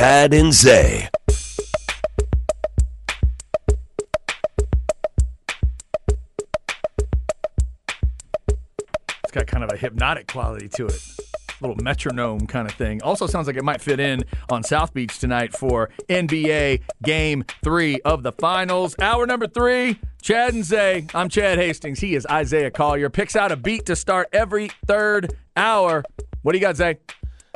Chad and Zay. It's got kind of a hypnotic quality to it. Little metronome kind of thing. Also sounds like it might fit in on South Beach tonight for NBA Game 3 of the Finals. Hour number 3, Chad and Zay. I'm Chad Hastings. He is Isaiah Collier. Picks out a beat to start every third hour. What do you got, Zay?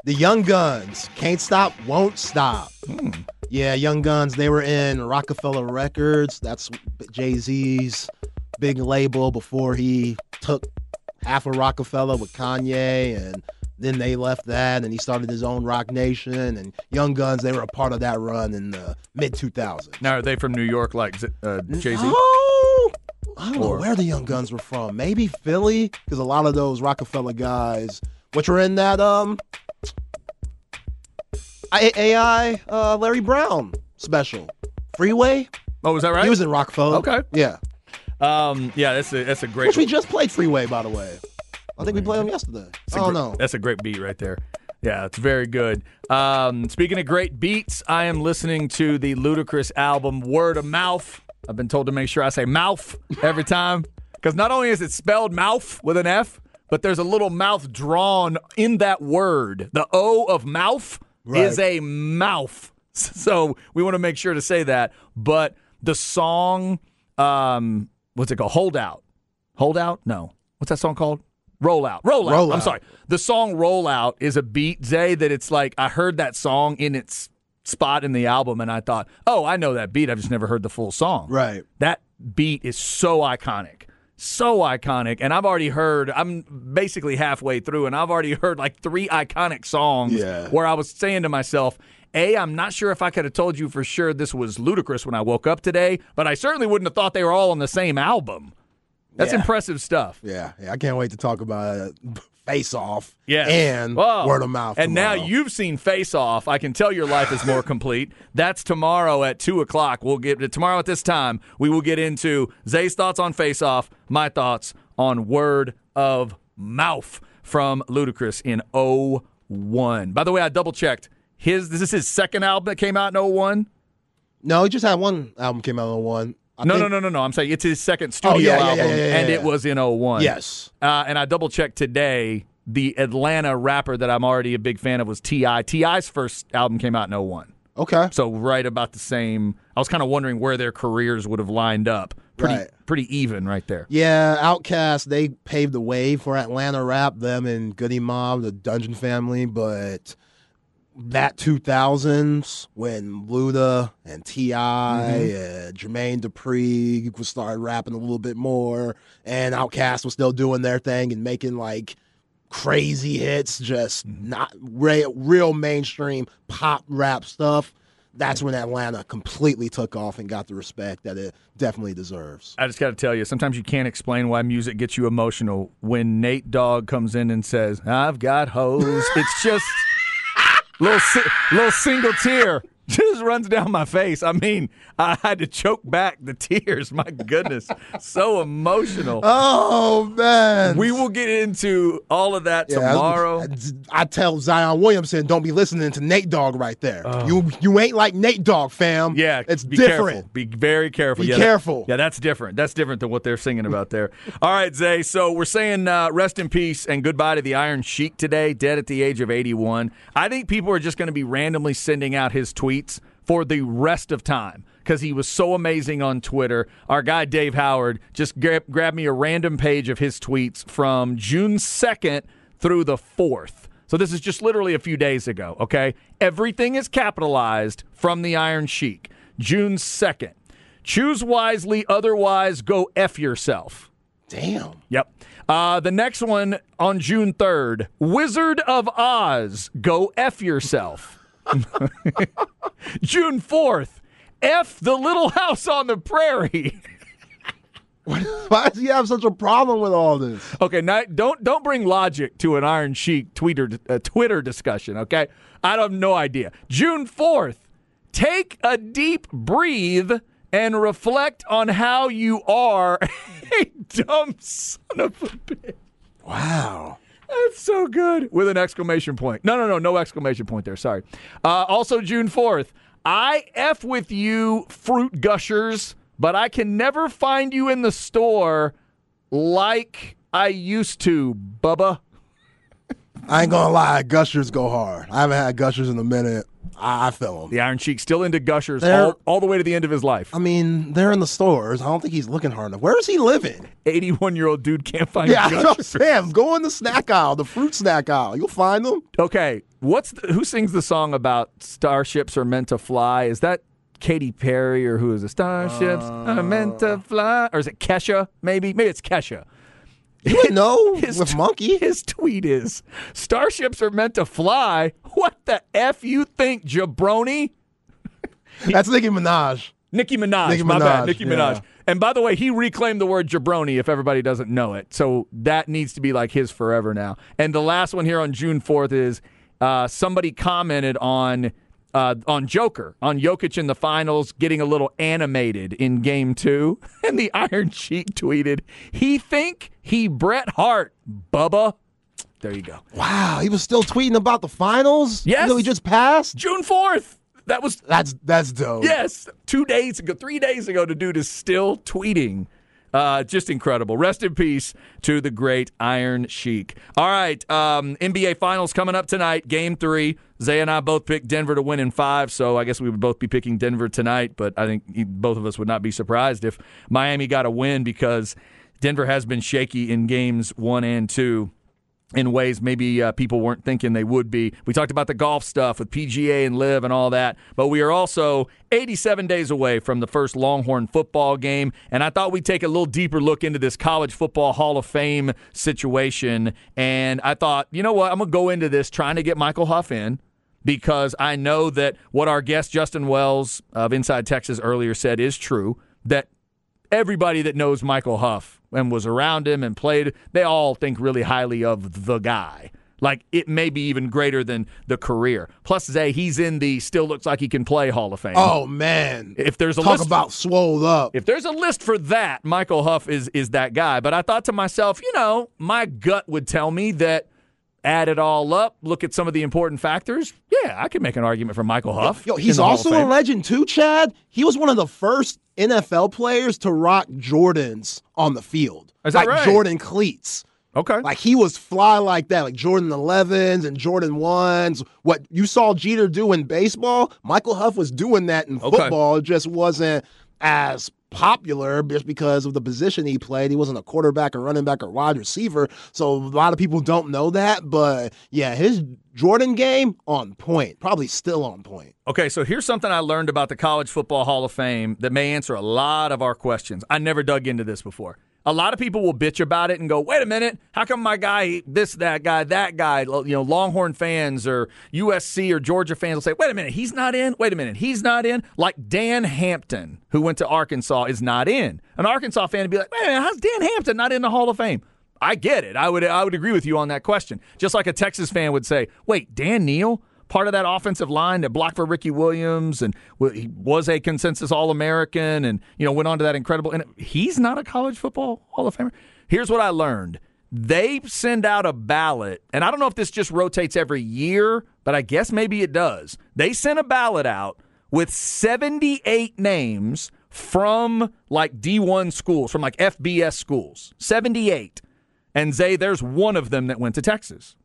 The Young Gunz, Can't Stop, Won't Stop. Yeah, Young Gunz, they were in Roc-A-Fella Records. That's Jay Z's big label before he took half of Roc-A-Fella with Kanye. And then they left that and he started his own Roc Nation. And Young Gunz, they were a part of that run in the mid 2000s. Now, are they from New York like uh, Jay Z? Oh, I don't Or- know where the Young Gunz were from. Maybe Philly, because a lot of those Roc-A-Fella guys, which were in that um AI uh, Larry Brown special, Freeway. Oh, was that right? He was in Roc-A-Fella. Okay. yeah. Um, yeah, that's a that's a great. Which we just played Freeway, by the way. I think we played him yesterday. That's I don't gr- know. That's a great beat right there. Yeah, it's very good. Um, speaking of great beats, I am listening to the Ludacris album Word of Mouth. I've been told to make sure I say mouth every time because not only is it spelled mouth with an F, but there's a little mouth drawn in that word. The O of mouth is a mouth. So we want to make sure to say that. But the song, um, what's it called? Holdout. Holdout? No. What's that song called? Rollout. Rollout. I'm sorry. The song Rollout is a beat, Zay, that it's like I heard that song in its spot in the album and I thought, oh, I know that beat. I've just never heard the full song. Right. That beat is so iconic. So iconic. And I've already heard, I'm basically halfway through, and I've already heard like three iconic songs Yeah. where I was saying to myself, A, I'm not sure if I could have told you for sure this was Ludacris when I woke up today, but I certainly wouldn't have thought they were all on the same album. That's Yeah. impressive stuff. Yeah, yeah. I can't wait to talk about it. Face Off Yes. and Whoa. Word of Mouth. And now you've seen Face Off. I can tell your life is more complete. That's tomorrow at two o'clock. We'll get tomorrow at this time. We will get into Zay's thoughts on Face Off, my thoughts on Word of Mouth from Ludacris in 01. By the way, I double checked. His this is his second album that came out in 01. No, he just had one album came out in oh one. I No, think- no, no, no, no. I'm saying it's his second studio Oh, yeah, yeah, yeah, album, yeah, yeah, and it was in 01. Yes. Uh, and I double checked today. The Atlanta rapper that I'm already a big fan of was Ti. T.I.'s first album came out in 01. Okay. So right about the same. I was kind of wondering where their careers would have lined up. Pretty Right. pretty even right there. Yeah, Outkast they paved the way for Atlanta rap. Them and Goodie Mob, the Dungeon Family, but that 2000s when Luda and T.I. mm-hmm. and Jermaine Dupri was started rapping a little bit more, and Outkast was still doing their thing and making like crazy hits, just mm-hmm. not real, real mainstream pop rap stuff. That's when Atlanta completely took off and got the respect that it definitely deserves. I just got to tell you, sometimes you can't explain why music gets you emotional. When Nate Dogg comes in and says, "I've got hoes," it's just little si- little single tear just runs down my face. I mean, I had to choke back the tears. My goodness, so emotional. Oh man, We will get into all of that Yeah, tomorrow. I, I tell Zion Williamson, don't be listening to Nate Dogg right there. You you ain't like Nate Dogg, fam. Yeah, it's be different. Careful. Be very careful. Be yeah, that- careful. yeah, that's different. That's different than what they're singing about there. All right, Zay. So we're saying uh, rest in peace and goodbye to the Iron Sheik today, dead at the age of 81. I think people are just going to be randomly sending out his tweets for the rest of time because he was so amazing on Twitter. Our guy Dave Howard just grab, grabbed me a random page of his tweets from June 2nd through the 4th. So this is just literally a few days ago, okay? Everything is capitalized from the Iron Sheik. June 2nd. Choose wisely, otherwise, go F yourself. Damn. Yep. Uh, the next one on June 3rd Wizard of Oz, go F yourself. June 4th, F the little house on the prairie. Why does he have such a problem with all this? Okay, now don't don't bring logic to an Iron Sheik Twitter uh, Twitter discussion. Okay, I don't have no idea. June fourth, take a deep breathe and reflect on how you are a dumb son of a bitch. Wow. That's so good. With an exclamation point. No, no, no, no exclamation point there. Sorry. Uh, also, June 4th, I F with you, fruit gushers, but I can never find you in the store like I used to, Bubba. I ain't gonna lie, gushers go hard. I haven't had gushers in a minute. I, feel them. The Iron Sheik still into gushers all, all the way to the end of his life. I mean, they're in the stores. I don't think he's looking hard enough. Where is he living? 81 year old dude can't find Yeah, gushers. Sam. Go in the snack aisle, the fruit snack aisle. You'll find them. Okay, what's the, who sings the song about starships are meant to fly? Is that Katy Perry or who is it? Starships are meant to uh. fly, or is it Kesha? Maybe, maybe it's Kesha. You know His with Monkey. His tweet is Starships are meant to fly. What the F you think, jabroni? That's Nicki Minaj. Nicki Minaj. Nicki my bad. Minaj, Nicki yeah. Minaj. And by the way, he reclaimed the word jabroni if everybody doesn't know it. So that needs to be like his forever now. And the last one here on June 4th is uh, somebody commented on uh, on Joker, on Jokic in the finals, getting a little animated in game two. And the Iron Sheik tweeted, he think he Bret Hart, Bubba. There you go. Wow, he was still tweeting about the finals. Yes. Even he just passed. June 4th. That was That's that's dope. Yes, two days ago, three days ago, the dude is still tweeting. Uh, just incredible. Rest in peace to the great Iron Sheik. All right, um, NBA Finals coming up tonight. Game three. Zay and I both picked Denver to win in five, so I guess we would both be picking Denver tonight. But I think both of us would not be surprised if Miami got a win because Denver has been shaky in games one and two in ways maybe uh, people weren't thinking they would be. We talked about the golf stuff with PGA and LIV and all that, but we are also 87 days away from the first Longhorn football game, and I thought we'd take a little deeper look into this college football Hall of Fame situation. And I thought, you know what, I'm gonna go into this trying to get Michael Huff in because I know that what our guest Justin Wells of Inside Texas earlier said is true that everybody that knows Michael Huff and was around him and played, they all think really highly of the guy. Like it may be even greater than the career. Plus, Zay, he's in the still looks like he can play Hall of Fame. Oh man. if there's a Talk list, about swole up. if there's a list for that, Michael Huff is is that guy. But I thought to myself, you know, my gut would tell me that add it all up, look at some of the important factors. Yeah, I could make an argument for Michael Huff. Yo, in he's the Hall of also a legend too, Chad. He was one of the first NFL players to rock Jordans on the field. Is that like right? Jordan cleats. okay. Like he was fly like that, like Jordan 11s and Jordan 1s. What you saw Jeter do in baseball, Michael Huff was doing that in Okay. football. It just wasn't as popular just because of the position he played. He wasn't a quarterback or running back or wide receiver. So a lot of people don't know that. But yeah, his Jordan game on point, probably still on point. Okay, so here's something I learned about the College Football Hall of Fame that may answer a lot of our questions. I never dug into this before. A lot of people will bitch about it and go, "Wait a minute, how come my guy, this, that guy, that guy?" You know, Longhorn fans or USC or Georgia fans will say, "Wait a minute, he's not in. Wait a minute, he's not in." Like Dan Hampton, who went to Arkansas, is not in. An Arkansas fan would be like, "Wait a minute, how's Dan Hampton not in the Hall of Fame?" I get it. I would I would agree with you on that question. Just like a Texas fan would say, "Wait, Dan Neal, part of that offensive line that blocked for Ricky Williams and he was a consensus All-American and you know went on to that incredible and he's not a college football Hall of Famer." Here's what I learned. They send out a ballot, and I don't know if this just rotates every year, but I guess maybe it does. They sent a ballot out with 78 names from like D1 schools, from like FBS schools. 78. And Zay, there's one of them that went to Texas.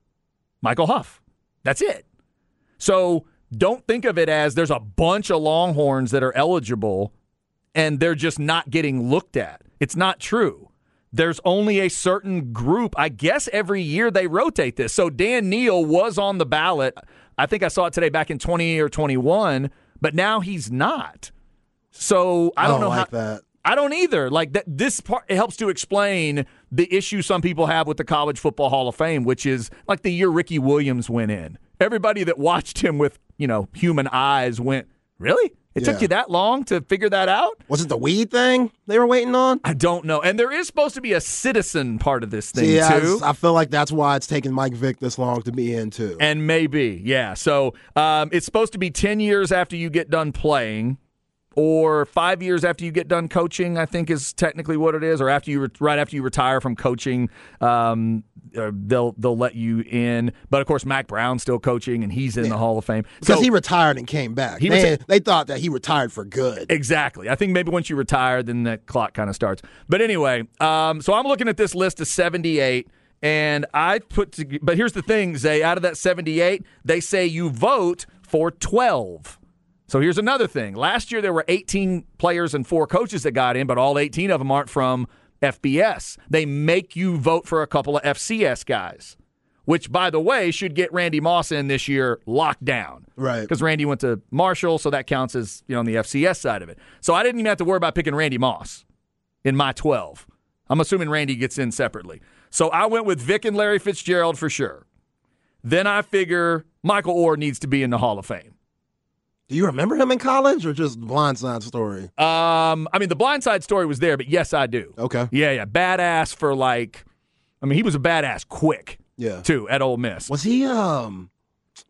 Michael Huff. That's it. So don't think of it as there's a bunch of Longhorns that are eligible and they're just not getting looked at. It's not true. There's only a certain group. I guess every year they rotate this. So Dan Neal was on the ballot. I think I saw it today back in 20 or 21, but now he's not. So I don't, know like how. that. I don't either. Like that, this part it helps to explain the issue some people have with the College Football Hall of Fame, which is like the year Ricky Williams went in. Everybody that watched him with you know human eyes went, really? It took you that long to figure that out? Was it the weed thing they were waiting on? I don't know. And there is supposed to be a citizen part of this thing See, I, too. I feel like that's why it's taken Mike Vick this long to be in too. And maybe, yeah. So um, it's supposed to be 10 years after you get done playing or five years after you get done coaching, I think is technically what it is, or after you re- right after you retire from coaching, um, uh, they'll they'll let you in. But of course, Mack Brown's still coaching, and he's in the Hall of Fame. because So- he retired and came back. He they, reti- they thought that he retired for good. Exactly. I think maybe once you retire, then that clock kind of starts. But anyway, um, so I'm looking at this list of 78, and I put. To, but here's the thing, Zay. Out of that 78, they say you vote for 12. So here's another thing. Last year there were 18 players and four coaches that got in, but all 18 of them aren't from FBS. They make you vote for a couple of FCS guys, which, by the way, should get Randy Moss in this year locked down Right. because Randy went to Marshall, so that counts as you know on the FCS side of it. So I didn't even have to worry about picking Randy Moss in my twelve. I'm assuming Randy gets in separately. So I went with Vick and Larry Fitzgerald for sure. Then I figure Michael Oher needs to be in the Hall of Fame. Do you remember him in college or just blindside story? Um, I mean the blindside story was there, but yes, I do. Okay. Yeah, yeah, badass for like. I mean, he was a badass quick Yeah. too at Ole Miss. Was he um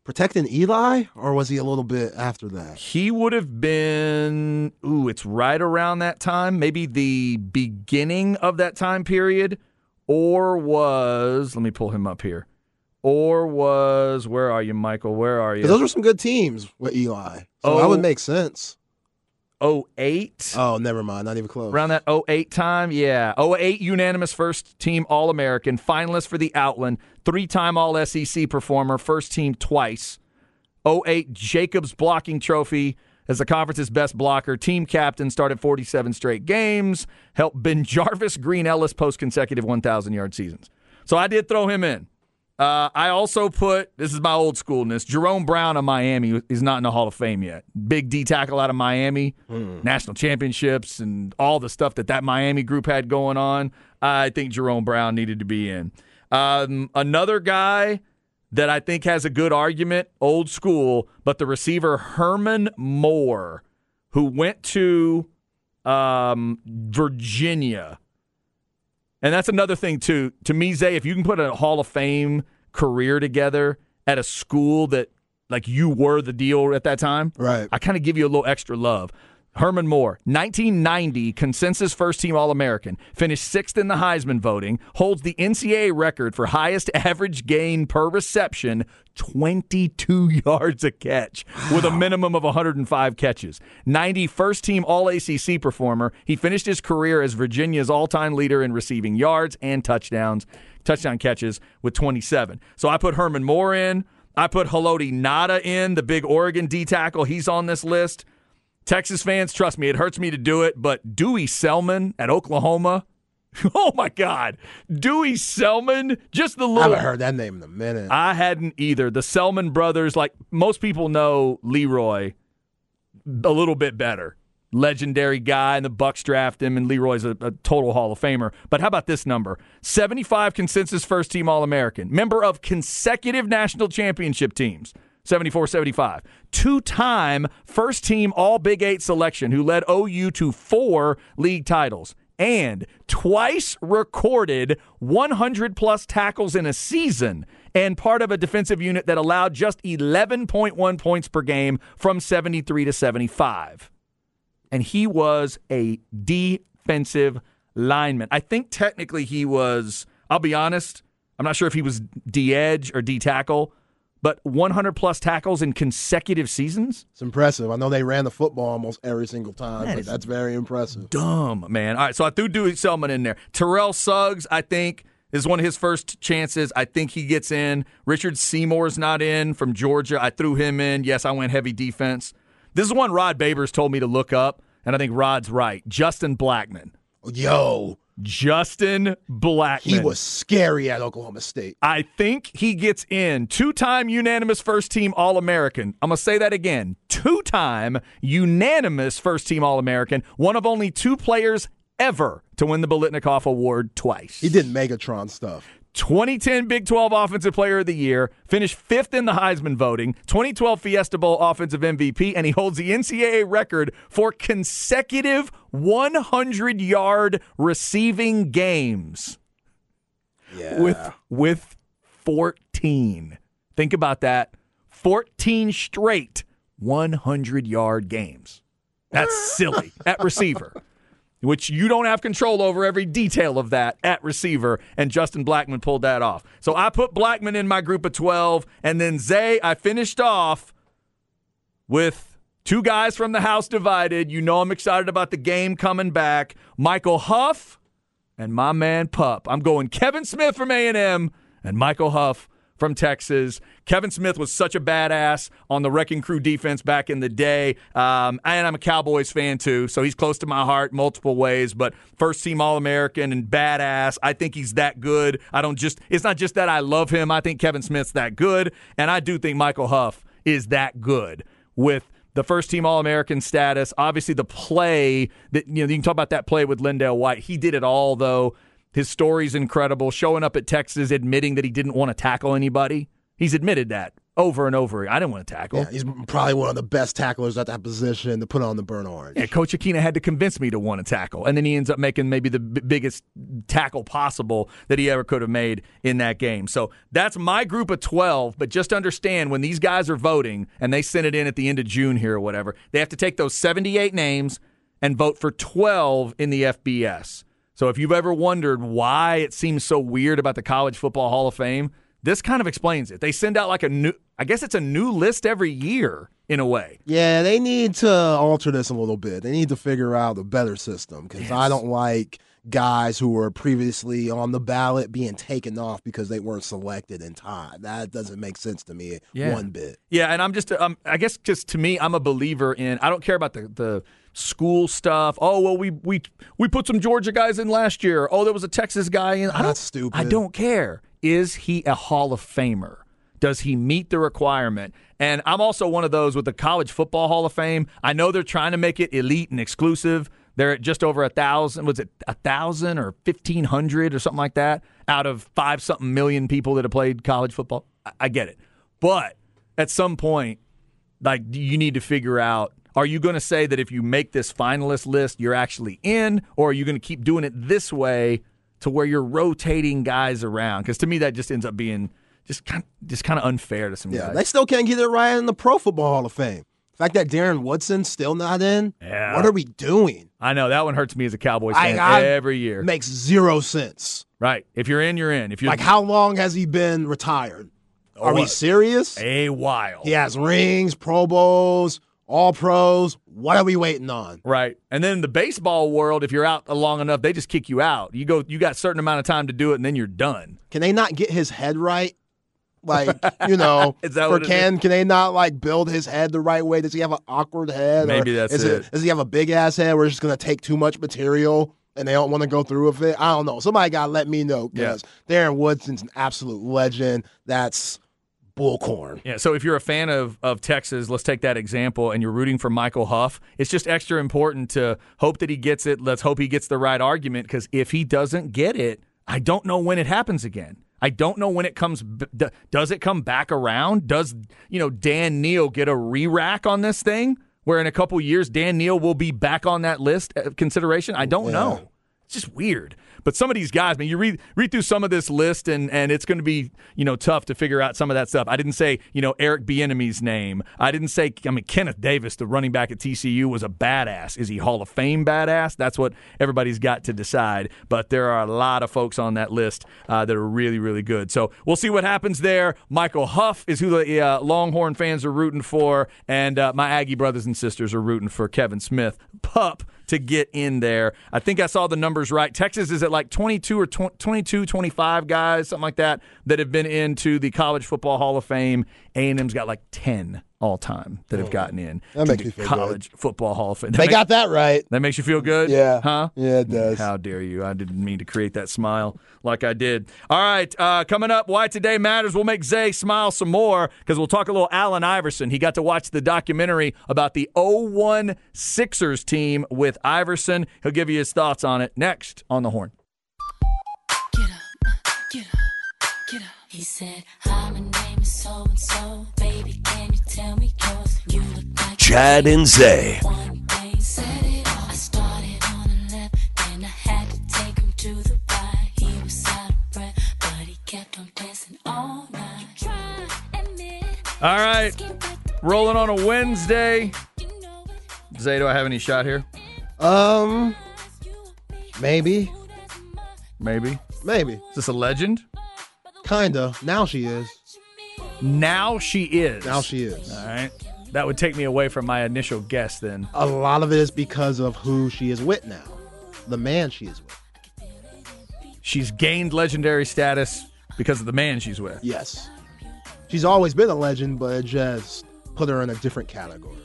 protecting Eli or was he a little bit after that? He would have been, ooh, it's right around that time, maybe the beginning of that time period, or was, let me pull him up here, or was, where are you, Michael? Where are you? those were some good teams with Eli. So that Oh. would make sense. 08? Oh, never mind. Not even close. Around that 08 time, yeah. 08 unanimous first team All American, finalist for the Outland, three time All SEC performer, first team twice. 08 Jacobs blocking trophy as the conference's best blocker, team captain, started 47 straight games, helped BenJarvus Green-Ellis post consecutive 1,000 yard seasons. So I did throw him in. Uh, I also put this is my old schoolness. Jerome Brown of Miami is not in the Hall of Fame yet. Big D tackle out of Miami, national championships, and all the stuff that that Miami group had going on. I think Jerome Brown needed to be in. Um, another guy that I think has a good argument, old school, but the receiver Herman Moore, who went to um, Virginia. And that's another thing too. To me, Zay, if you can put a Hall of Fame career together at a school that like you were the deal at that time, Right. I kind of give you a little extra love. Herman Moore, 1990 consensus first team All American, finished sixth in the Heisman voting, holds the NCAA record for highest average gain per reception, 22 yards a catch, with a minimum of 105 catches. 90 first team All ACC performer, he finished his career as Virginia's all time leader in receiving yards and touchdowns, touchdown catches with 27. So I put Herman Moore in. I put Haloti Ngata in, the big Oregon D tackle. He's on this list. Texas fans, trust me, it hurts me to do it, but Dewey Selmon at Oklahoma. Oh my God. Dewey Selmon, just the little. I haven't heard that name in a minute. I hadn't either. The Selmon brothers, like most people know Lee Roy a little bit better. Legendary guy, and the Bucks draft him, and Lee Roy's a, a total Hall of Famer. But how about this number? 75 consensus first team All American, member of consecutive national championship teams. 74 75. Two time first team All Big Eight selection who led OU to four league titles and twice recorded 100 plus tackles in a season and part of a defensive unit that allowed just 11.1 points per game from 73 to 75. And he was a defensive lineman. I think technically he was, I'll be honest, I'm not sure if he was D edge or D tackle, but 100 plus tackles in consecutive seasons? It's impressive. I know they ran the football almost every single time, That but that's very impressive. dumb, man. All right, so I threw Dewey Selmon in there. Terrell Suggs, I think, is one of his first chances. I think he gets in. Richard Seymour's not in from Georgia. I threw him in. Yes, I went heavy defense. This is one Rod Babers told me to look up, and I think Rod's right. Justin Blackmon. Yo, Justin Blackmon. He was scary at Oklahoma State. I think he gets in. Two time unanimous first team All American. I'm going to say that again. Two time unanimous first team All American. One of only two players ever to win the Biletnikoff Award twice. He did Megatron stuff. 2010 Big 12 Offensive Player of the Year, finished fifth in the Heisman voting, 2012 Fiesta Bowl Offensive MVP, and he holds the NCAA record for consecutive 100 yard receiving games. Yeah. With with 14. Think about that. 14 straight 100 yard games. That's silly at receiver which you don't have control over every detail of that at receiver, and Justin Blackmon pulled that off. So I put Blackmon in my group of 12, and then Zay, I finished off with two guys from the house divided. You know I'm excited about the game coming back. Michael Huff and my man Pup. I'm going Kevin Smith from A&M and Michael Huff from Texas. Kevin Smith was such a badass on the Wrecking Crew defense back in the day. Um, and I'm a Cowboys fan too, so he's close to my heart multiple ways. But first team All American and badass. I think he's that good. I don't just, it's not just that I love him. I think Kevin Smith's that good. And I do think Michael Huff is that good with the first team All American status. Obviously, the play that, you know, you can talk about that play with LenDale White. He did it all, though. His story's incredible. Showing up at Texas, admitting that he didn't want to tackle anybody. He's admitted that over and over. I didn't want to tackle. Yeah, he's probably one of the best tacklers at that position to put on the burn orange. Yeah, Coach Akina had to convince me to want to tackle, and then he ends up making maybe the b- biggest tackle possible that he ever could have made in that game. So that's my group of 12, but just understand when these guys are voting and they send it in at the end of June here or whatever, they have to take those 78 names and vote for 12 in the FBS. So if you've ever wondered why it seems so weird about the College Football Hall of Fame, this kind of explains it. They send out like a new, I guess it's a new list every year in a way. Yeah, they need to alter this a little bit. They need to figure out a better system because yes. I don't like guys who were previously on the ballot being taken off because they weren't selected in time. That doesn't make sense to me yeah. one bit. Yeah, and I'm just, um, I guess, just to me, I'm a believer in. I don't care about the the school stuff. Oh well, we we we put some Georgia guys in last year. Oh, there was a Texas guy in. I That's stupid. I don't care. Is he a Hall of Famer? Does he meet the requirement? And I'm also one of those with the College Football Hall of Fame. I know they're trying to make it elite and exclusive. They're at just over a thousand. Was it a thousand or fifteen hundred or something like that out of five something million people that have played college football? I, I get it, but at some point, like you need to figure out are you going to say that if you make this finalist list, you're actually in, or are you going to keep doing it this way to where you're rotating guys around? Because to me, that just ends up being just kind of, just kind of unfair to some yeah, guys. They still can't get it right in the Pro Football Hall of Fame. The fact that Darren Woodson's still not in, yeah. what are we doing? I know that one hurts me as a Cowboys fan I, I, every year. Makes zero sense. Right. If you're in, you're in. If you're like, how long has he been retired? Are we serious? A while. He has rings, Pro Bowls, all pros. What are we waiting on? Right. And then in the baseball world, if you're out long enough, they just kick you out. You go you got a certain amount of time to do it and then you're done. Can they not get his head right? Like, you know, is that for Ken, can they not like build his head the right way? Does he have an awkward head? Maybe that's is it. it. Does he have a big ass head where it's just gonna take too much material? and they don't want to go through with it. I don't know. Somebody got to let me know because yeah. Darren Woodson's an absolute legend. That's bullcorn. Yeah, so if you're a fan of, of Texas, let's take that example, and you're rooting for Michael Huff, it's just extra important to hope that he gets it. Let's hope he gets the right argument because if he doesn't get it, I don't know when it happens again. I don't know when it comes. Does it come back around? Does you know Dan Neal get a re-rack on this thing? Where in a couple years Dan Neal will be back on that list of consideration? I don't yeah. know. It's just weird. But some of these guys, I man, you read read through some of this list, and and it's going to be you know tough to figure out some of that stuff. I didn't say you know Eric Bieniemy's name. I didn't say I mean Kenneth Davis, the running back at TCU, was a badass. Is he Hall of Fame badass? That's what everybody's got to decide. But there are a lot of folks on that list uh, that are really really good. So we'll see what happens there. Michael Huff is who the uh, Longhorn fans are rooting for, and uh, my Aggie brothers and sisters are rooting for Kevin Smith. Pup to get in there. I think I saw the numbers right. Texas is at like 22 or 22, 25 guys, something like that, that have been into the College Football Hall of Fame. A&M's got like 10 all time that have gotten in. That makes the me feel College Football Hall of Fame. That They make- got that right. that makes you feel good? Yeah. Huh? Yeah, it does. How dare you? I didn't mean to create that smile like I did. All right, uh, coming up, Why Today Matters. We'll make Zay smile some more because we'll talk a little Allen Iverson. He got to watch the documentary about the 01 Sixers team with Iverson. He'll give you his thoughts on it next on the horn. Get up, get up, get up. He said, Hi, my name is so and so. Baby, can you tell me yours? You look like Chad and Zay. one day said it. I started on the left, then I had to take him to the right. He was out of breath, but he kept on dancing all night. All right, skin back the rolling on a Wednesday. you know it. Zay, do I have any shot here? Um, maybe, Maybe. maybe, Is this a legend? kinda. Now she is. Now she is. Now she is. All right. That would take me away from my initial guess then. A lot of it is because of who she is with now, the man she is with. She's gained legendary status because of the man she's with. Yes, she's always been a legend, but it just put her in a different category.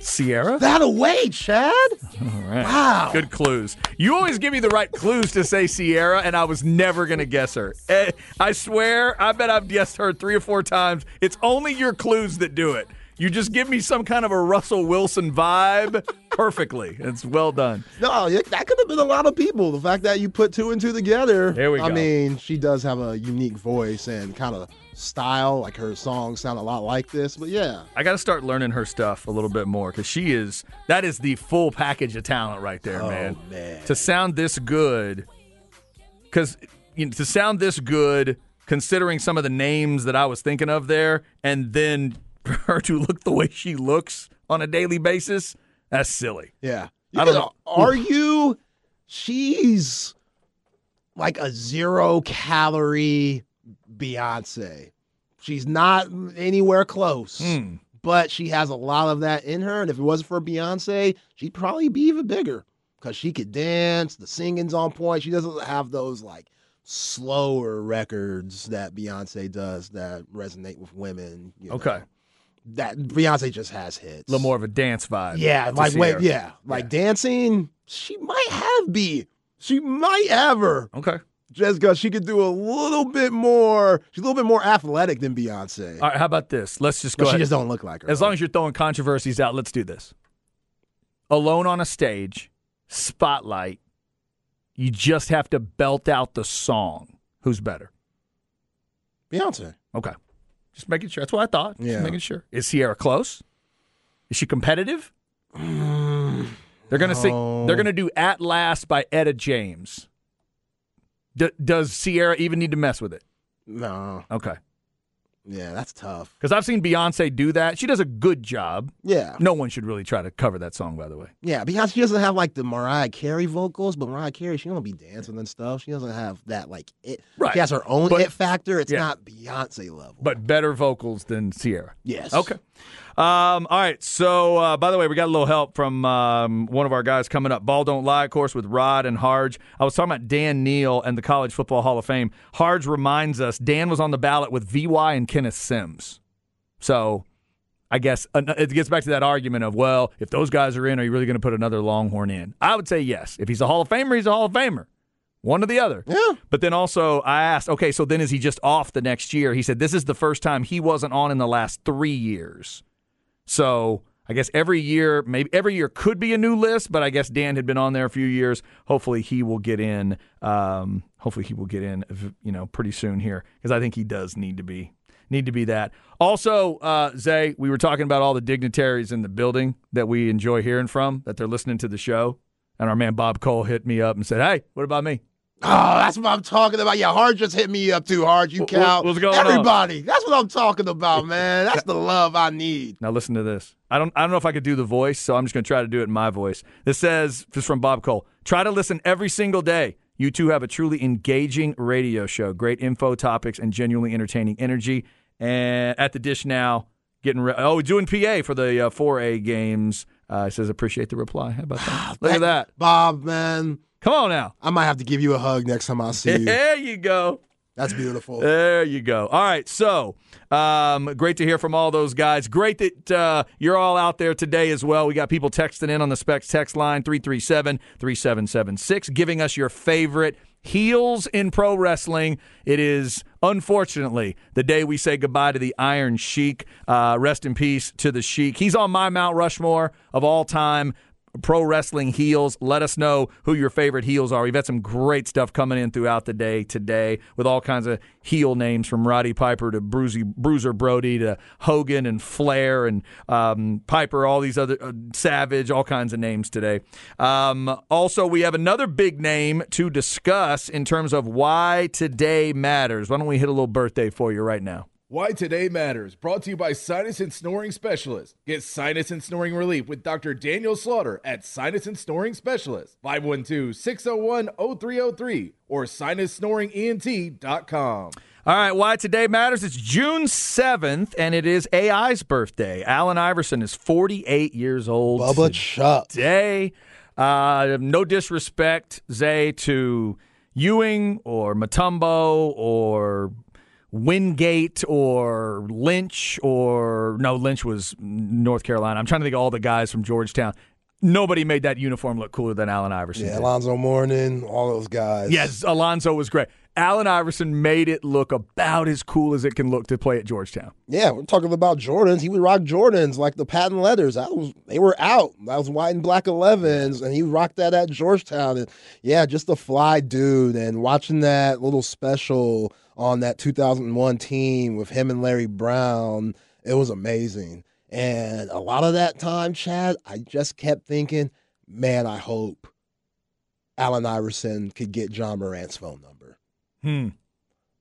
Ciara? That away, Chad. All right. Wow. Good clues. You always give me the right clues to say Ciara, and I was never going to guess her. Eh, I swear, I bet I've guessed her three or four times. It's only your clues that do it. You just give me some kind of a Russell Wilson vibe perfectly. It's well done. No, that could have been a lot of people. The fact that you put two and two together. There we go. I mean, she does have a unique voice and kind of style. Like her songs sound a lot like this. But yeah, I got to start learning her stuff a little bit more because she is, that is the full package of talent right there, oh, man. Oh, man. To sound this good, because you know, to sound this good, considering some of the names that I was thinking of there, and then for her to look the way she looks on a daily basis, that's silly. yeah. I don't know. Are you? she's like a zero calorie Beyonce. She's not anywhere close. Hmm. But she has a lot of that in her. And if it wasn't for Beyonce, she'd probably be even bigger because she could dance. The singing's on point. She doesn't have those like slower records that Beyonce does that resonate with women. you know. Okay. That Beyonce just has hits. A little more of a dance vibe. Yeah, like wait, yeah, like dancing. She might have be. She might have her Okay. Just she could do a little bit more. She's a little bit more athletic than Beyonce, All right. How about this? Let's just go but she just don't look like her. As long as you're throwing controversies out, let's do this. Alone on a stage, spotlight. You just have to belt out the song. Who's better? Beyonce. Okay. Just making sure. That's what I thought. Just Yeah. making sure. Is Ciara close? Is she competitive? They're gonna sing. They're gonna do "At Last" by Etta James. D- does Ciara even need to mess with it? No, Okay. yeah, that's tough. Because I've seen Beyonce do that. She does a good job. Yeah, No one should really try to cover that song, by the way. yeah. because she doesn't have like the Mariah Carey vocals, but Mariah Carey she don't be dancing and stuff. She doesn't have that like it. Right. She has her own But- it factor. It's yeah. not Beyonce level. But better vocals than Ciara. yes. Okay. Um, all right. So, uh, by the way, we got a little help from um, one of our guys coming up. Ball Don't Lie, of course, with Rod and Harge. I was talking about Dan Neal and the College Football Hall of Fame. Harge reminds us Dan was on the ballot with VY and Kenneth Sims. So, I guess uh, it gets back to that argument of, well, if those guys are in, are you really going to put another Longhorn in? I would say yes. If he's a Hall of Famer, he's a Hall of Famer. One or the other. Yeah. But then also, I asked, okay, so then is he just off the next year? He said this is the first time he wasn't on in the last three years. So I guess every year, maybe every year could be a new list, but I guess Dan had been on there a few years. Hopefully he will get in. Um, hopefully he will get in, you know, pretty soon here because I think he does need to be need to be that. Also, uh, Zay, we were talking about all the dignitaries in the building that we enjoy hearing from that they're listening to the show, and our man Bob Cole hit me up and said, "Hey, what about me?" Oh, that's what I'm talking about. Yeah, Hard just hit me up too hard. You count what's going on? everybody. That's what I'm talking about, man. That's the love I need. Now listen to this. I don't I don't know if I could do the voice, so I'm just going to try to do it in my voice. This says this is from Bob Cole. Try to listen every single day. You two have a truly engaging radio show. Great info, topics, and genuinely entertaining energy. And at the dish now, getting re- oh doing PA for the uh, 4A games. Uh, says appreciate the reply. How about that? Look at that. Bob, man. Come on now. I might have to give you a hug next time I see you. There you go. That's beautiful. There you go. All right. So um, great to hear from all those guys. Great that uh, you're all out there today as well. We got people texting in on the Specs text line 337 3776, giving us your favorite heels in pro wrestling. It is unfortunately the day we say goodbye to the Iron Sheik. Uh, rest in peace to the Sheik. He's on my Mount Rushmore of all time pro wrestling heels. Let us know who your favorite heels are. We've had some great stuff coming in throughout the day today with all kinds of heel names from Roddy Piper to Bruiser Brody to Hogan and Flair and um, Piper, all these other uh, Savage, all kinds of names today. Um, also, we have another big name to discuss in terms of why today matters. Why don't we hit a little birthday for you right now? Why Today Matters, brought to you by Sinus and Snoring Specialist. Get sinus and snoring relief with Dr. Daniel Slaughter at Sinus and Snoring Specialist, 512-601-0303 or sinussnoringent.com. All right, why today matters. It's June 7th, and it is AI's birthday. Allen Iverson is 48 years old. Bubba Chuck. Today, uh, no disrespect, Zay, to Ewing or Mutombo or Wingate or Lynch or no, Lynch was North Carolina. I'm trying to think of all the guys from Georgetown. Nobody made that uniform look cooler than Allen Iverson. Yeah, did. Alonzo Mourning, all those guys. Yes, Alonzo was great. Allen Iverson made it look about as cool as it can look to play at Georgetown. Yeah, we're talking about Jordans. He would rock Jordans like the patent leathers. That was they were out. That was white and black 11s, and he rocked that at Georgetown. And yeah, just a fly dude. And watching that little special on that 2001 team with him and Larry Brown, it was amazing. And a lot of that time, Chad, I just kept thinking, man, I hope Allen Iverson could get Ja Morant's phone number. Hmm.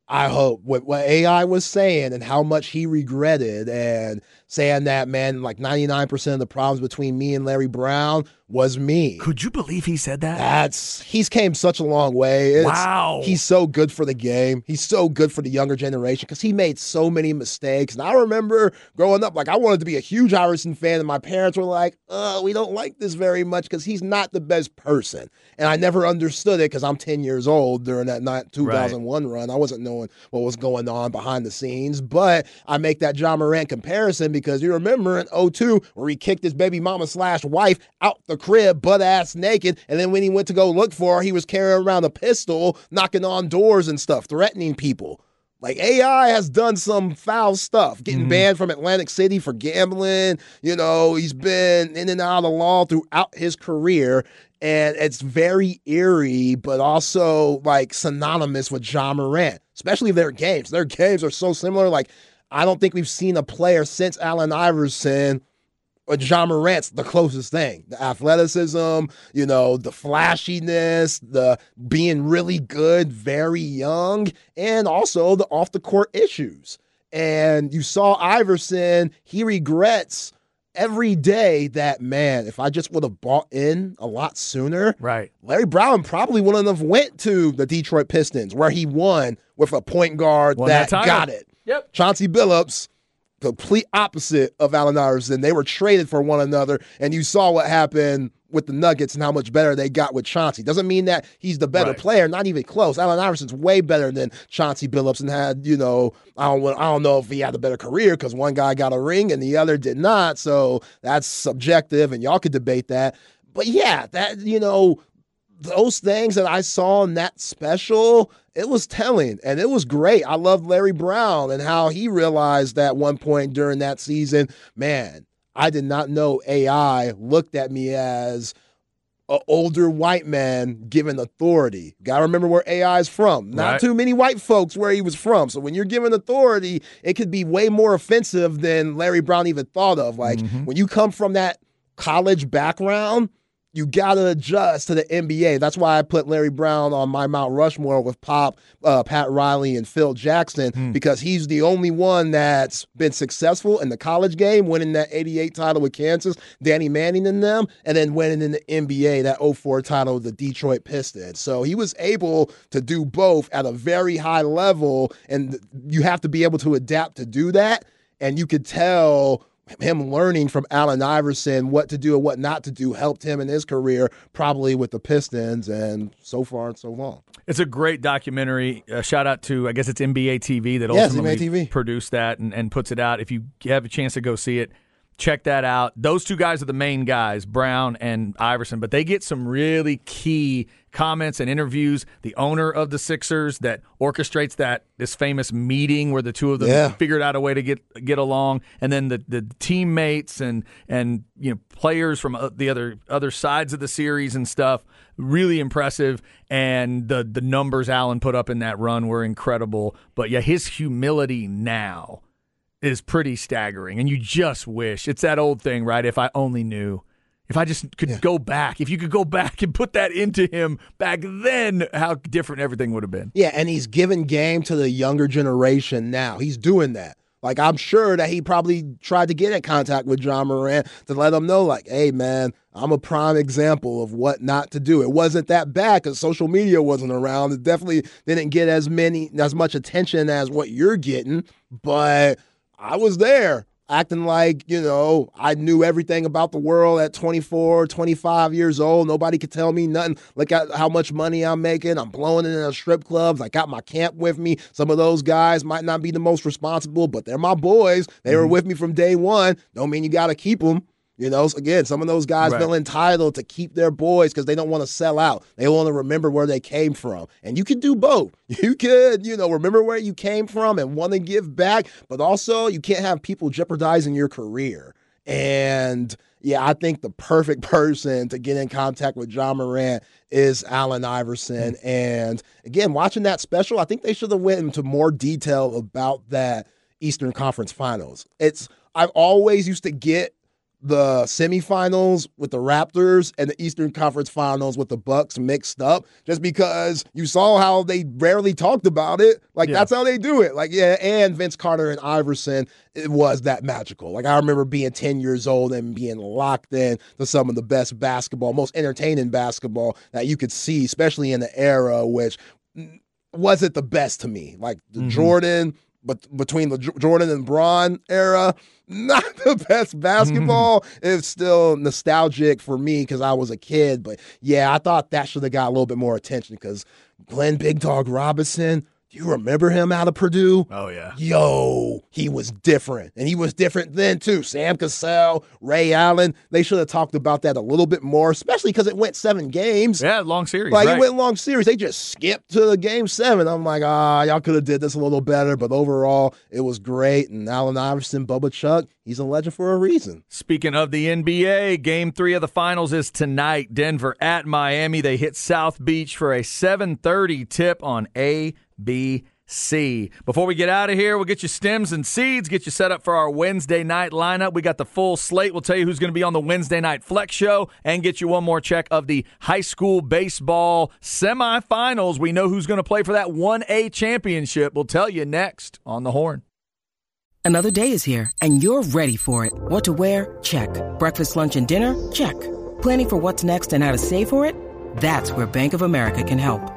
I hope what, what AI was saying and how much he regretted and saying that, man, like 99% of the problems between me and Larry Brown was me. Could you believe he said that? That's he's came such a long way. It's- Wow. He's so good for the game. He's so good for the younger generation because he made so many mistakes. And I remember growing up, like I wanted to be a huge Iverson fan, and my parents were like, "Uh, we don't like this very much because he's not the best person." And I never understood it because I'm 10 years old during that night 2001 run. I wasn't knowing what was going on behind the scenes, but I make that Ja Morant comparison because you remember in 02 where he kicked his baby mama slash wife out the crib butt ass naked, and then when he went to go look for her, he was carrying around a pistol, knocking on doors and stuff, threatening people. Like AI has done some foul stuff, getting mm-hmm. banned from Atlantic City for gambling. You know, he's been in and out of the law throughout his career. And it's very eerie, but also like synonymous with Ja Morant, especially their games. Their games are so similar. Like, I don't think we've seen a player since Allen Iverson or Ja Morant's the closest thing. The athleticism, you know, the flashiness, the being really good, very young, and also the off the court issues. And you saw Iverson, he regrets every day that man, if I just would have bought in a lot sooner, Right. Larry Brown probably wouldn't have went to the Detroit Pistons where he won with a point guard Won that that got it. Yep. Chauncey Billups, complete opposite of Allen Iverson. They were traded for one another, and you saw what happened with the Nuggets and how much better they got with Chauncey. Doesn't mean that he's the better Right. player, not even close. Allen Iverson's way better than Chauncey Billups and had, you know, I don't, I don't know if he had a better career because one guy got a ring and the other did not. So that's subjective, and y'all could debate that. But yeah, that, you know, those things that I saw in that special, it was telling and it was great. I loved Larry Brown and how he realized at one point during that season, man, I did not know AI looked at me as an older white man given authority. Got to remember where AI is from. Not Right. too many white folks where he was from. So when you're given authority, it could be way more offensive than Larry Brown even thought of. Like mm-hmm. when you come from that college background, you gotta adjust to the NBA. That's why I put Larry Brown on my Mount Rushmore with Pop, uh, Pat Riley, and Phil Jackson because he's the only one that's been successful in the college game, winning that '88 title with Kansas, Danny Manning and them, and then winning in the NBA that 04 title with the Detroit Pistons. So he was able to do both at a very high level, and you have to be able to adapt to do that. And you could tell him learning from Allen Iverson what to do and what not to do helped him in his career, probably with the Pistons, and so far and so long. It's a great documentary. Uh, shout out to I guess it's NBA TV that Yes, ultimately NBA TV. produced that and, and puts it out. If you have a chance to go see it, check that out. Those two guys are the main guys, Brown and Iverson, but they get some really key comments and interviews. The owner of the Sixers that orchestrates that this famous meeting where the two of them Yeah. figured out a way to get get along, and then the the teammates and and you know players from uh, the other other sides of the series and stuff. Really impressive, and the the numbers Allen put up in that run were incredible. But yeah, his humility now is pretty staggering, and you just wish it's that old thing, right? If I only knew. If I just could go back, if you could go back and put that into him back then, how different everything would have been. Yeah, and he's giving game to the younger generation now. He's doing that. Like I'm sure that he probably tried to get in contact with Ja Morant to let him know, like, hey man, I'm a prime example of what not to do. It wasn't that bad because social media wasn't around. It definitely didn't get as many as much attention as what you're getting, but I was there acting like, you know, I knew everything about the world at 24, 25 years old. Nobody could tell me nothing. Look at how much money I'm making. I'm blowing it in the strip clubs. I got my camp with me. Some of those guys might not be the most responsible, but they're my boys. They were mm-hmm. with me from day one. Don't mean you got to keep them. You know, again, some of those guys Right. feel entitled to keep their boys because they don't want to sell out. They want to remember where they came from. And you can do both. You could, you know, remember where you came from and want to give back, but also you can't have people jeopardizing your career. And yeah, I think the perfect person to get in contact with Ja Morant is Allen Iverson. Mm. And again, watching that special, I think they should have went into more detail about that Eastern Conference Finals. It's I've always used to get the semifinals with the Raptors and the Eastern Conference Finals with the Bucks mixed up just because you saw how they rarely talked about it. Like Yeah. that's how they do it. Like yeah, and Vince Carter and Iverson, it was that magical. Like I remember being 10 years old and being locked in to some of the best basketball, most entertaining basketball that you could see, especially in the era which wasn't the best to me. Like the mm-hmm. Jordan but between the J- Jordan and Braun era, not the best basketball. It's still nostalgic for me because I was a kid. But yeah, I thought that should have got a little bit more attention because Glenn Big Dog Robinson. You remember him out of Purdue? Oh yeah. Yo, he was different. And he was different then too. Sam Cassell, Ray Allen, they should have talked about that a little bit more, especially because it went seven games. Yeah, long series. Like right. it went long series. They just skipped to the game seven. I'm like, ah, y'all could have did this a little better, but overall it was great. And Allen Iverson, Bubba Chuck, he's a legend for a reason. Speaking of the NBA, game three of the finals is tonight. Denver at Miami. They hit South Beach for a 7:30 tip on ABC. Before we get out of here, we'll get you stems and seeds, get you set up for our Wednesday night lineup. We got the full slate. We'll tell you who's going to be on the Wednesday night flex show and get you one more check of the high school baseball semifinals. We know who's going to play for that 1A championship. We'll tell you next on the horn. Another day is here, and you're ready for it. What to wear? Check. Breakfast, lunch, and dinner? Check. Planning for what's next and how to save for it? That's where Bank of America can help.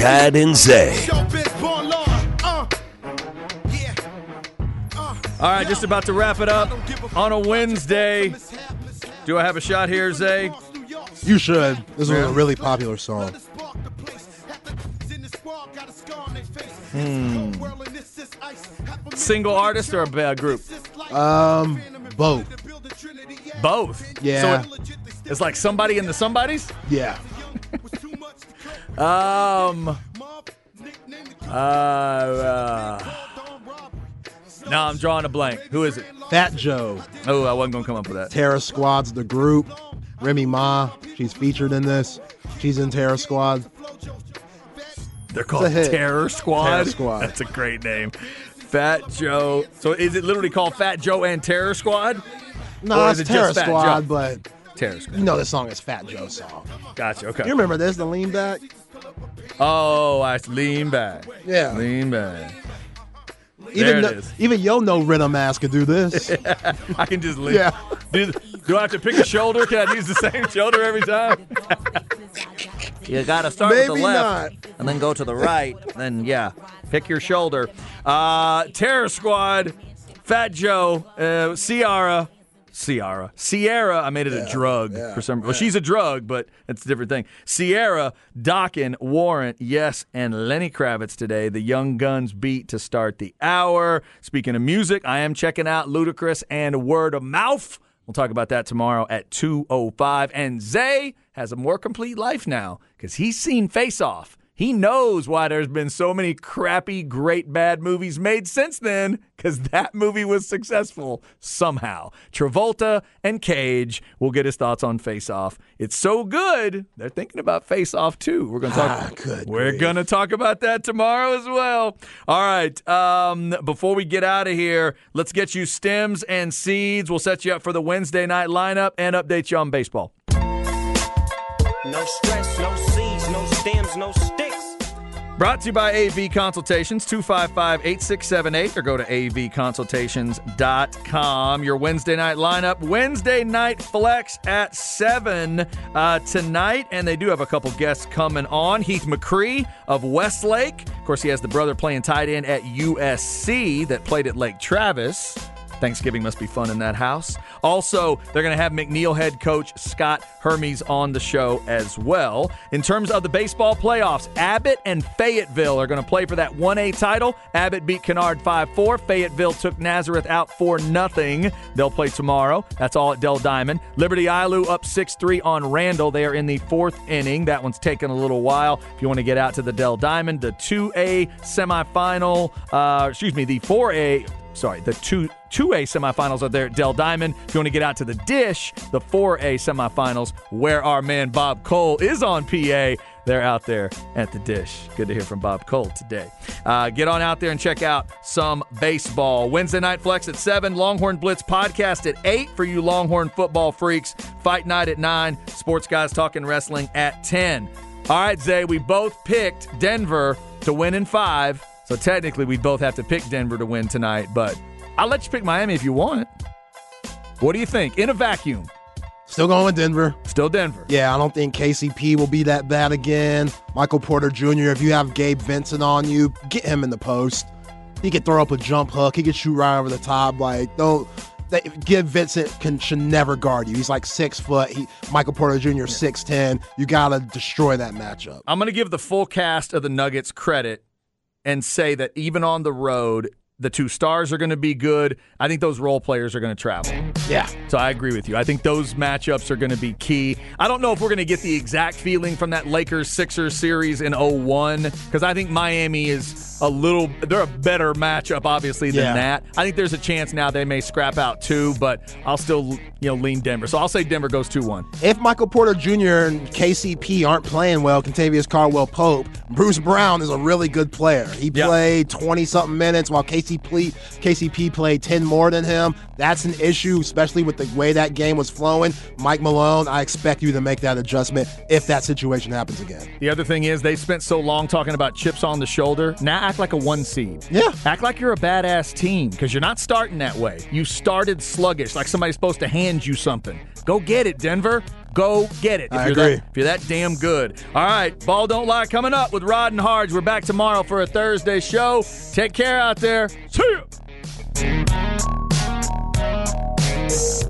Chad and Zay. Showbiz born law. Yeah. All right, just about to wrap it up on a Wednesday. Do I have a shot here, Zay? You should. This was a really popular song. Hmm. Single artist or a ba- group? Um, both. Both. Yeah. So it- it's like somebody in the somebodies? Yeah. Um. Uh, uh. No, I'm drawing a blank. Who is it? Fat Joe. Oh, I wasn't going to come up with that. Terror Squad's the group. Remy Ma, she's featured in this. She's in Terror Squad. They're called It's a hit. Terror Squad. Terror Squad. That's a great name. Fat Joe. So is it literally called Fat Joe and Terror Squad? No, it's it Terror Squad, but Terror Squad. you know this song is Fat Joe's song. Gotcha. Okay. You remember this, the lean back? Oh, I lean back. Yeah. Lean back. Even There it the- is. even yo no rhythm ass could do this. I can just lean. Yeah. Do, do I have to pick a shoulder? Can I use the same shoulder every time? You got to start with the left not. and then go to the right. Then, yeah. Pick your shoulder. Uh, Terror Squad, Fat Joe, uh, Ciara. Ciara. Sierra, I made it a drug for some Well, she's a drug, but it's a different thing. Ciara, Dokken, Warrant, yes, and Lenny Kravitz today. The Young Gunz beat to start the hour. Speaking of music, I am checking out Ludacris and Word of Mouth. We'll talk about that tomorrow at 2.05. And Zay has a more complete life now because he's seen Face Off. He knows why there's been so many crappy, great, bad movies made since then because that movie was successful somehow. Travolta and Cage will get his thoughts on Face Off. It's so good, they're thinking about Face Off too. We're going to talk. Ah, good we're grief. going to talk about that tomorrow as well. All right. Um, before we get out of here, let's get you stems and seeds. We'll set you up for the Wednesday night lineup and update you on baseball. No stress, no seeds, no stems, no sticks. Brought to you by AV Consultations, 255 8678, or go to avconsultations.com. Your Wednesday night lineup, Wednesday night flex at 7 uh, tonight. And they do have a couple guests coming on. Heath McCree of Westlake. Of course, he has the brother playing tight end at USC that played at Lake Travis. Thanksgiving must be fun in that house. Also, they're going to have McNeil head coach Scott Hermes on the show as well. In terms of the baseball playoffs, Abbott and Fayetteville are going to play for that 1A title. Abbott beat Kennard 5-4. Fayetteville took Nazareth out for nothing. They'll play tomorrow. That's all at Dell Diamond. Liberty Hill up 6-3 on Randall. They are in the fourth inning. That one's taken a little while. If you want to get out to the Dell Diamond, the 2A semifinal, uh, excuse me, the 4A sorry, the two 2A semifinals are there at Dell Diamond. If you want to get out to the dish, the 4A semifinals, where our man Bob Cole is on PA, they're out there at the dish. Good to hear from Bob Cole today. Uh, get on out there and check out some baseball. Wednesday night flex at 7, Longhorn Blitz podcast at 8 for you Longhorn football freaks. Fight night at 9, Sports Guys Talking Wrestling at 10. All right, Zay, we both picked Denver to win in five. So technically, we both have to pick Denver to win tonight, but I'll let you pick Miami if you want. What do you think? In a vacuum, Still going with Denver. still Denver. Yeah, I don't think KCP will be that bad again. Michael Porter Jr., if you have Gabe Vincent on you, get him in the post. He could throw up a jump hook. He could shoot right over the top. Like, don't. They, give Vincent can should never guard you. He's like six foot. He Michael Porter Jr. six ten. You gotta destroy that matchup. I'm going to give the full cast of the Nuggets credit and say that even on the road, the two stars are going to be good. I think those role players are going to travel. Yeah, So I agree with you. I think those matchups are going to be key. I don't know if we're going to get the exact feeling from that Lakers Sixers series in 01 because I think Miami is a little they're a better matchup obviously than Yeah. that. I think there's a chance now they may scrap out two, but I'll still you know lean Denver. So I'll say Denver goes 2-1. if Michael Porter Jr. and KCP aren't playing well, Kentavious Caldwell Pope, Bruce Brown is a really good player. He Yeah. played 20 something minutes while KCP, KCP played 10 more than him. That's an issue, especially with the way that game was flowing. Mike Malone, I expect you to make that adjustment if that situation happens again. The other thing is they spent so long talking about chips on the shoulder. Now act like a one seed. Yeah. Act like you're a badass team because you're not starting that way. You started sluggish, like somebody's supposed to hand you something. Go get it, Denver. Go get it. If I you're agree. That, if you're that damn good. All right, Ball Don't Lie coming up with Rod and Harge. We're back tomorrow for a Thursday show. Take care out there. See ya. Peace.